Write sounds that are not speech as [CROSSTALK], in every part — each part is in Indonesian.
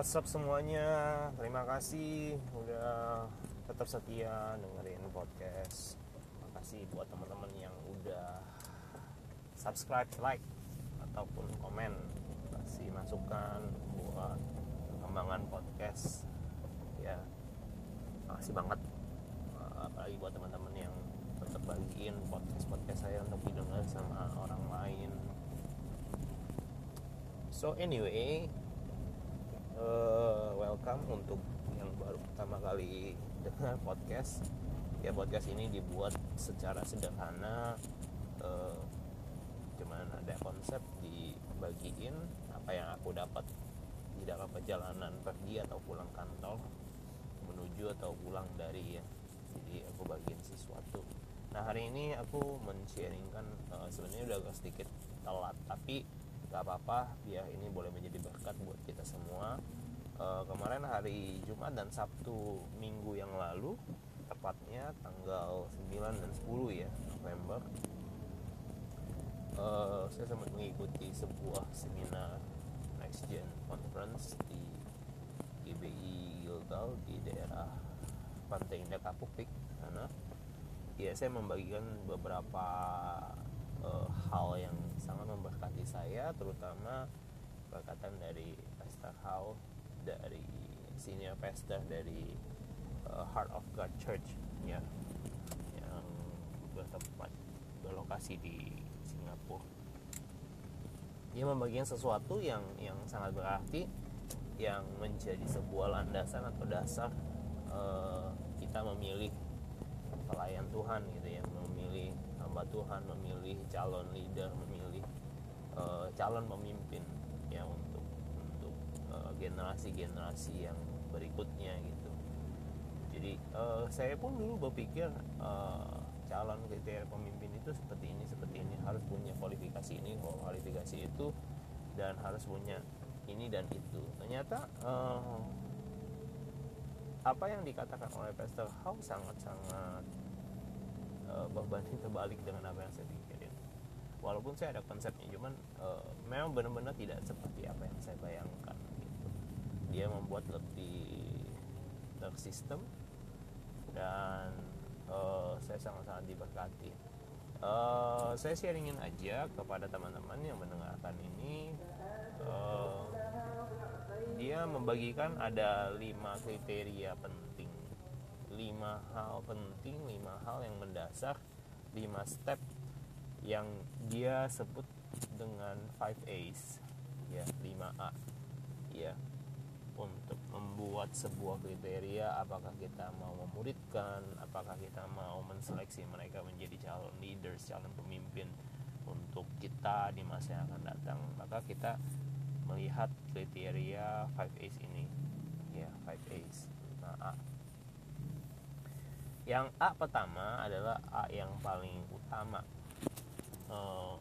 what's up semuanya. Terima kasih udah tetap setia dengerin podcast. Terima kasih buat teman-teman yang udah subscribe, like Ataupun komen. Kasih masukan buat pengembangan podcast. Ya Makasih banget. Uh, Apalagi buat teman-teman yang tetap bagiin podcast-podcast saya untuk didengar sama orang lain. So anyway, uh, welcome untuk yang baru pertama kali dengar podcast. Ya podcast ini dibuat secara sederhana, uh, cuman ada konsep dibagiin apa yang aku dapat di dalam perjalanan pergi atau pulang kantor menuju atau pulang dari ya. Jadi aku bagiin sesuatu. Nah hari ini aku men-sharingkan uh, sebenarnya udah agak sedikit telat tapi gak apa-apa biar ini boleh menjadi berkat buat kita semua. Uh, kemarin hari Jumat dan Sabtu minggu yang lalu tepatnya tanggal 9 dan 10 ya November uh, saya sempat mengikuti sebuah seminar Next Gen Conference di GBI Gilgal di daerah Pantai Indah Kapuk sana. Ya saya membagikan beberapa uh, hal yang sangat memberkati saya terutama berkatan dari Pastor Hao dari senior pastor dari uh, Heart of God Church ya yang bertempat berlokasi di Singapura. Dia membagikan sesuatu yang yang sangat berarti yang menjadi sebuah landasan atau dasar uh, kita memilih pelayan Tuhan gitu ya memilih hamba Tuhan memilih calon leader memilih uh, calon pemimpin ya untuk untuk generasi-generasi uh, yang berikutnya gitu. Jadi uh, saya pun dulu berpikir uh, calon kriteria pemimpin itu seperti ini seperti ini. Harus punya kualifikasi ini kualifikasi itu dan harus punya ini dan itu. Ternyata uh, apa yang dikatakan oleh Pastor Howe sangat-sangat uh, berbanding terbalik dengan apa yang saya pikirin walaupun saya ada konsepnya cuman uh, memang benar-benar tidak seperti apa yang saya bayangkan gitu. Dia membuat lebih tersistem dan uh, saya sangat-sangat diberkati. Uh, saya sharingin aja kepada teman-teman yang mendengarkan ini. Uh, dia membagikan ada lima kriteria penting. Lima hal penting lima hal yang mendasar lima step yang dia sebut dengan 5 A's. Ya 5A ya untuk membuat sebuah kriteria apakah kita mau memuridkan apakah kita mau menseleksi mereka menjadi calon leaders calon pemimpin untuk kita di masa yang akan datang. Maka kita melihat kriteria 5 A's ini. Ya 5 A's 5A yang A pertama adalah A yang paling utama uh,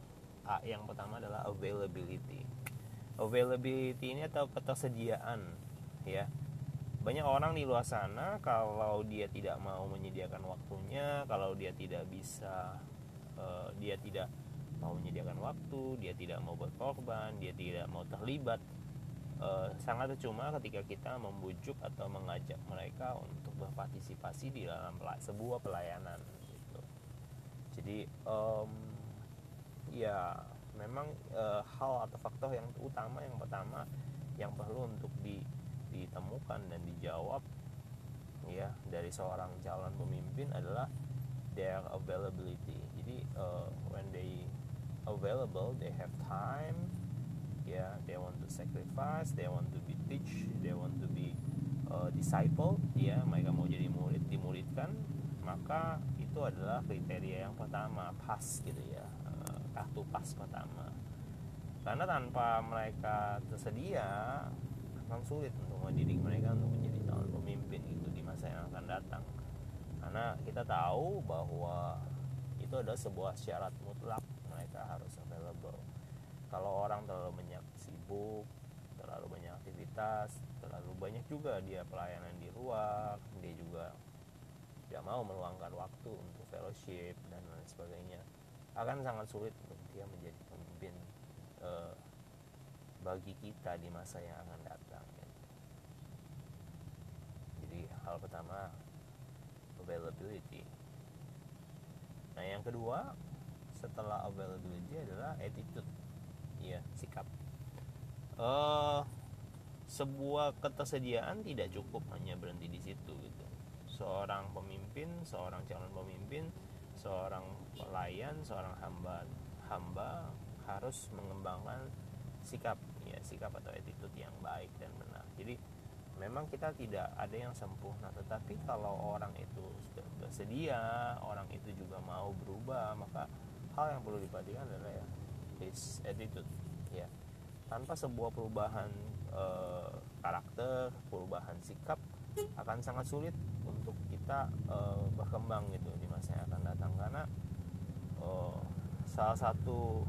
A yang pertama adalah availability availability ini atau ketersediaan ya banyak orang di luar sana kalau dia tidak mau menyediakan waktunya kalau dia tidak bisa uh, dia tidak mau menyediakan waktu dia tidak mau berkorban dia tidak mau terlibat uh, sangat cuma ketika kita membujuk atau mengajak mereka untuk berpartisipasi di dalam sebuah pelayanan gitu. Jadi um, ya memang uh, hal atau faktor yang utama yang pertama yang perlu untuk di, ditemukan dan dijawab ya dari seorang calon pemimpin adalah their availability. Jadi uh, when they available, they have time, yeah they want to sacrifice they want to be teach they want to be uh, disciple ya mereka mau jadi murid dimuridkan maka itu adalah kriteria yang pertama pas gitu ya kartu pas pertama. Karena tanpa mereka tersedia akan sulit untuk mendidik mereka untuk menjadi calon pemimpin itu di masa yang akan datang. Karena kita tahu bahwa itu adalah sebuah syarat mutlak mereka harus available. Kalau orang terlalu banyak sibuk terlalu banyak aktivitas terlalu banyak juga dia pelayanan di luar dia juga tidak mau meluangkan waktu untuk fellowship dan lain sebagainya akan sangat sulit untuk dia menjadi pemimpin eh, bagi kita di masa yang akan datang ya. hal pertama availability. Nah yang kedua setelah availability adalah attitude. Ya sikap. Uh, sebuah ketersediaan tidak cukup hanya berhenti di situ gitu. Seorang pemimpin seorang calon pemimpin seorang pelayan seorang hamba hamba harus mengembangkan sikap ya sikap atau attitude yang baik dan benar. Jadi memang kita tidak ada yang sempurna tetapi kalau orang itu bersedia orang itu juga mau berubah maka hal yang perlu diperhatikan adalah ya his attitude ya. Tanpa sebuah perubahan e, karakter perubahan sikap akan sangat sulit untuk kita e, berkembang gitu di masa yang akan datang. Karena e, salah satu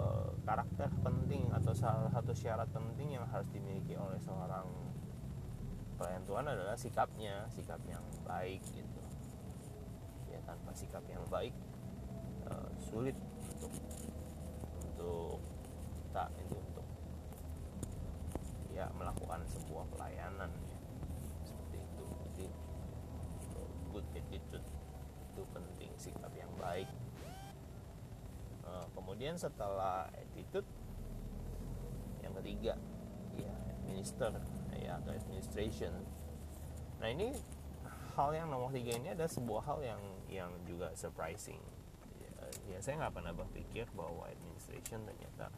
Eh, karakter penting atau salah satu syarat penting yang harus dimiliki oleh seorang pelayan Tuhan adalah sikapnya, sikap yang baik gitu. Ya tanpa sikap yang baik uh, sulit untuk untuk kita itu untuk ya melakukan sebuah pelayanan ya seperti itu. Jadi good attitude itu penting sikap yang baik. Kemudian setelah attitude yang ketiga ya administer ya atau administration. Nah ini hal yang nomor tiga ini ada sebuah hal yang yang juga surprising. Ya, ya saya nggak pernah berpikir bahwa administration ternyata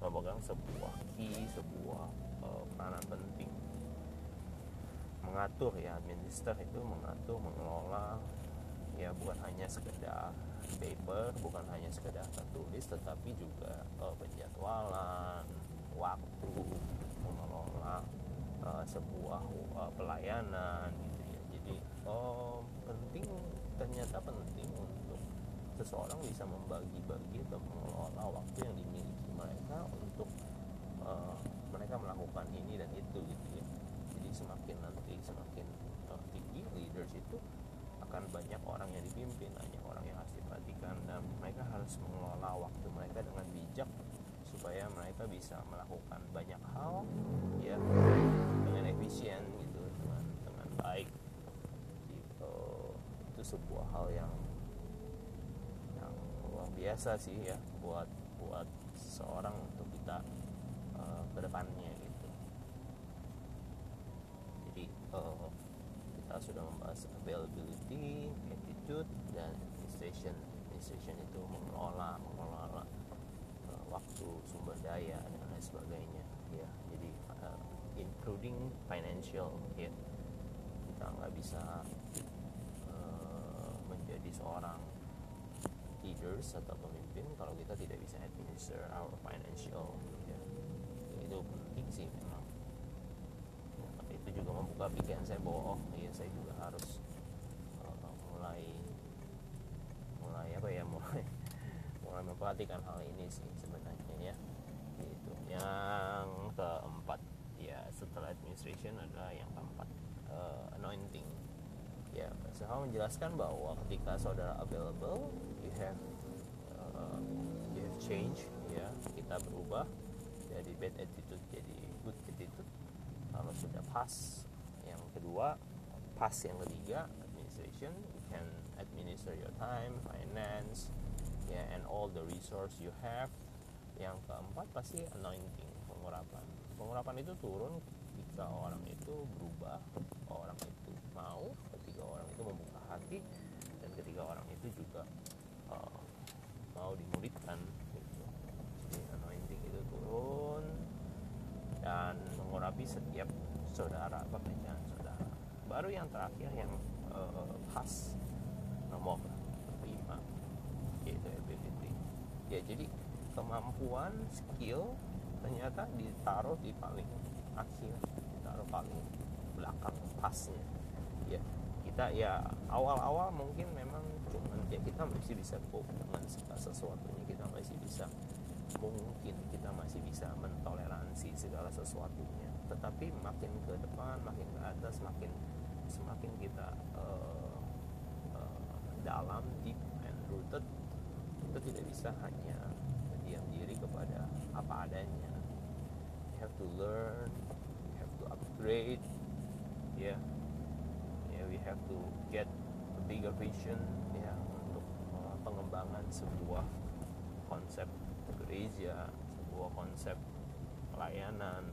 memegang sebuah key sebuah uh, peranan penting. Mengatur ya administer itu mengatur mengelola ya bukan hanya sekedar paper bukan hanya sekedar tertulis tetapi juga uh, penjadwalan waktu mengelola uh, sebuah uh, pelayanan gitu ya. Jadi uh, penting ternyata penting untuk seseorang bisa membagi-bagi atau mengelola waktu yang dimiliki mereka untuk uh, mereka melakukan ini dan itu gitu ya. Jadi semakin nanti semakin uh, tinggi leaders itu akan banyak orang yang dipimpin banyak orang yang harus diperhatikan dan mereka harus mengelola waktu mereka dengan bijak supaya mereka bisa melakukan banyak hal ya dengan efisien gitu dengan dengan baik gitu. Itu sebuah hal yang yang luar biasa sih ya buat buat seorang untuk kita uh, ke depannya gitu jadi uh, kita sudah membahas availability, attitude, dan administration. Administration itu mengelola, mengelola uh, waktu, sumber daya dan lain sebagainya. Ya, jadi uh, including financial. Ya, kita nggak bisa uh, menjadi seorang leaders atau pemimpin kalau kita tidak bisa administer our financial. Ya, itu penting sih memang itu juga membuka pikiran saya bahwa oh saya juga harus uh, mulai mulai apa ya [LAUGHS] mulai mulai memperhatikan hal ini sih sebenarnya ya. Itu yang keempat ya setelah administration adalah yang keempat uh, anointing. Ya saya menjelaskan bahwa ketika saudara available you have uh, you have change ya kita berubah dari bad attitude jadi good attitude. Kalau sudah pas yang kedua pas yang ketiga administration. You can administer your time finance yeah, and all the resource you have. Yang keempat pasti anointing pengurapan. Pengurapan itu turun ketika orang itu berubah orang itu mau ketika orang itu membuka hati dan ketika orang itu juga uh, mau dimulitkan gitu. jadi anointing itu turun dan mengurapi setiap saudara pekerjaan baru yang terakhir yang uh, pas nomor lima. Yaitu ability ya jadi kemampuan skill ternyata ditaruh di paling akhir ditaruh paling belakang pasnya ya kita ya awal-awal mungkin memang cuman ya kita masih bisa cope dengan segala sesuatunya. Kita masih bisa mungkin kita masih bisa mentoleransi segala sesuatunya. Tetapi makin ke depan makin ke atas makin semakin kita uh, uh, dalam deep and rooted kita tidak bisa hanya diam diri kepada apa adanya you have to learn you have to upgrade ya yeah. have to get a bigger vision ya untuk uh, pengembangan sebuah konsep gereja sebuah konsep pelayanan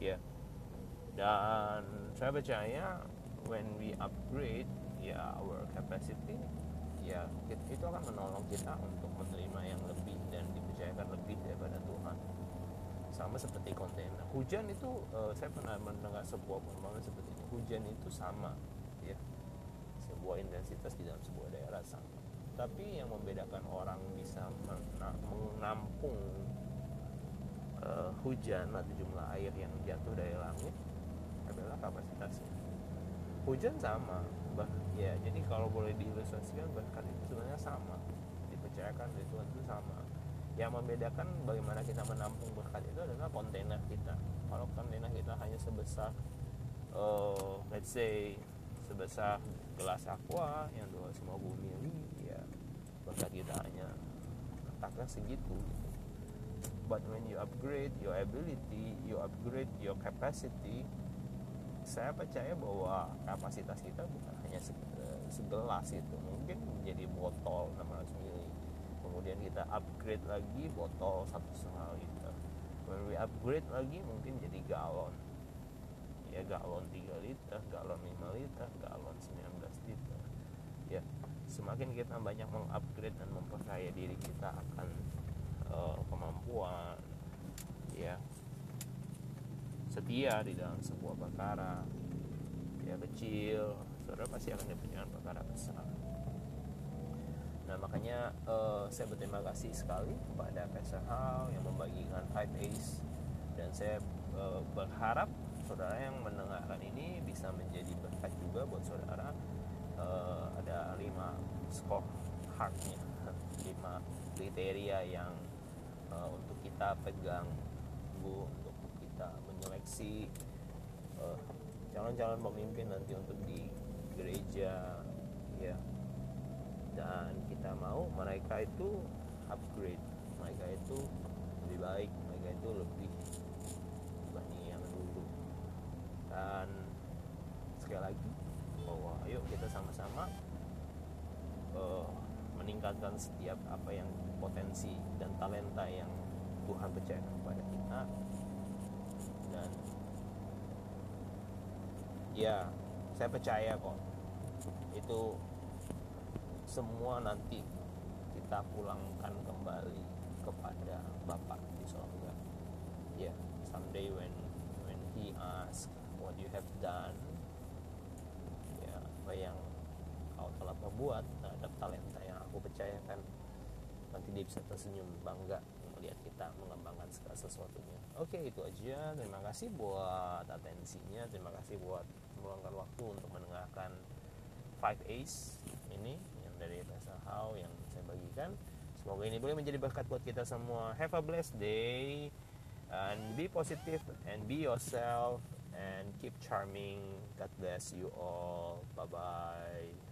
ya dan saya percaya when we upgrade ya our capacity ya itu akan menolong kita untuk menerima yang lebih dan dipercayakan lebih daripada Tuhan. Sama seperti kontainer. Hujan itu uh, saya pernah mendengar sebuah pemahaman seperti ini. Hujan itu sama ya. Sebuah intensitas di dalam sebuah daerah sama. Tapi yang membedakan orang bisa menampung uh, hujan atau jumlah air yang jatuh dari langit adalah kapasitasnya hujan sama bah ya jadi kalau boleh diilustrasikan berkat itu sebenarnya sama. Dipercayakan dari Tuhan itu sama. Yang membedakan bagaimana kita menampung berkat itu adalah kontainer kita. Kalau kontainer kita hanya sebesar uh, let's say sebesar gelas aqua yang 250 mili ya berkat kita hanya katakan segitu. Gitu. but when you upgrade your ability you upgrade your capacity saya percaya bahwa kapasitas kita bukan hanya eh, segelas itu. Mungkin menjadi botol 600 mili. Kemudian kita upgrade lagi botol satu setengah liter. When we upgrade lagi mungkin jadi galon. Ya galon 3 liter galon 5 liter galon 19 liter. Ya semakin kita banyak mengupgrade dan memperkaya diri kita akan uh, kemampuan setia di dalam sebuah perkara. Ya kecil saudara pasti akan dipunyai perkara besar. Nah makanya uh, saya berterima kasih sekali kepada Hal yang membagikan 5 Ace. Dan saya uh, berharap saudara yang mendengarkan ini bisa menjadi berkat juga buat saudara. Uh, ada lima skor hardnya lima kriteria yang uh, untuk kita pegang calon-calon uh, pemimpin nanti untuk di gereja ya. Dan kita mau mereka itu upgrade mereka itu lebih baik mereka itu lebih dibanding yang dulu. Dan sekali lagi bahwa ayo kita sama-sama uh, meningkatkan setiap apa yang potensi dan talenta yang Tuhan percayakan kepada kita dan ya saya percaya kok itu semua nanti kita pulangkan kembali kepada Bapak di sorga. Ya, yeah, someday when when he ask what you have done, ya apa yang kau telah perbuat terhadap talenta yang aku percayakan, nanti dia bisa tersenyum bangga melihat kita mengembangkan segala sesuatunya. Oke, itu aja. Terima kasih buat atensinya. Terima kasih buat meluangkan waktu untuk mendengarkan 5 Ace ini dari Tessa How yang saya bagikan. Semoga ini boleh menjadi berkat buat kita semua. Have a blessed day and be positive and be yourself and keep charming. God bless you all. Bye bye.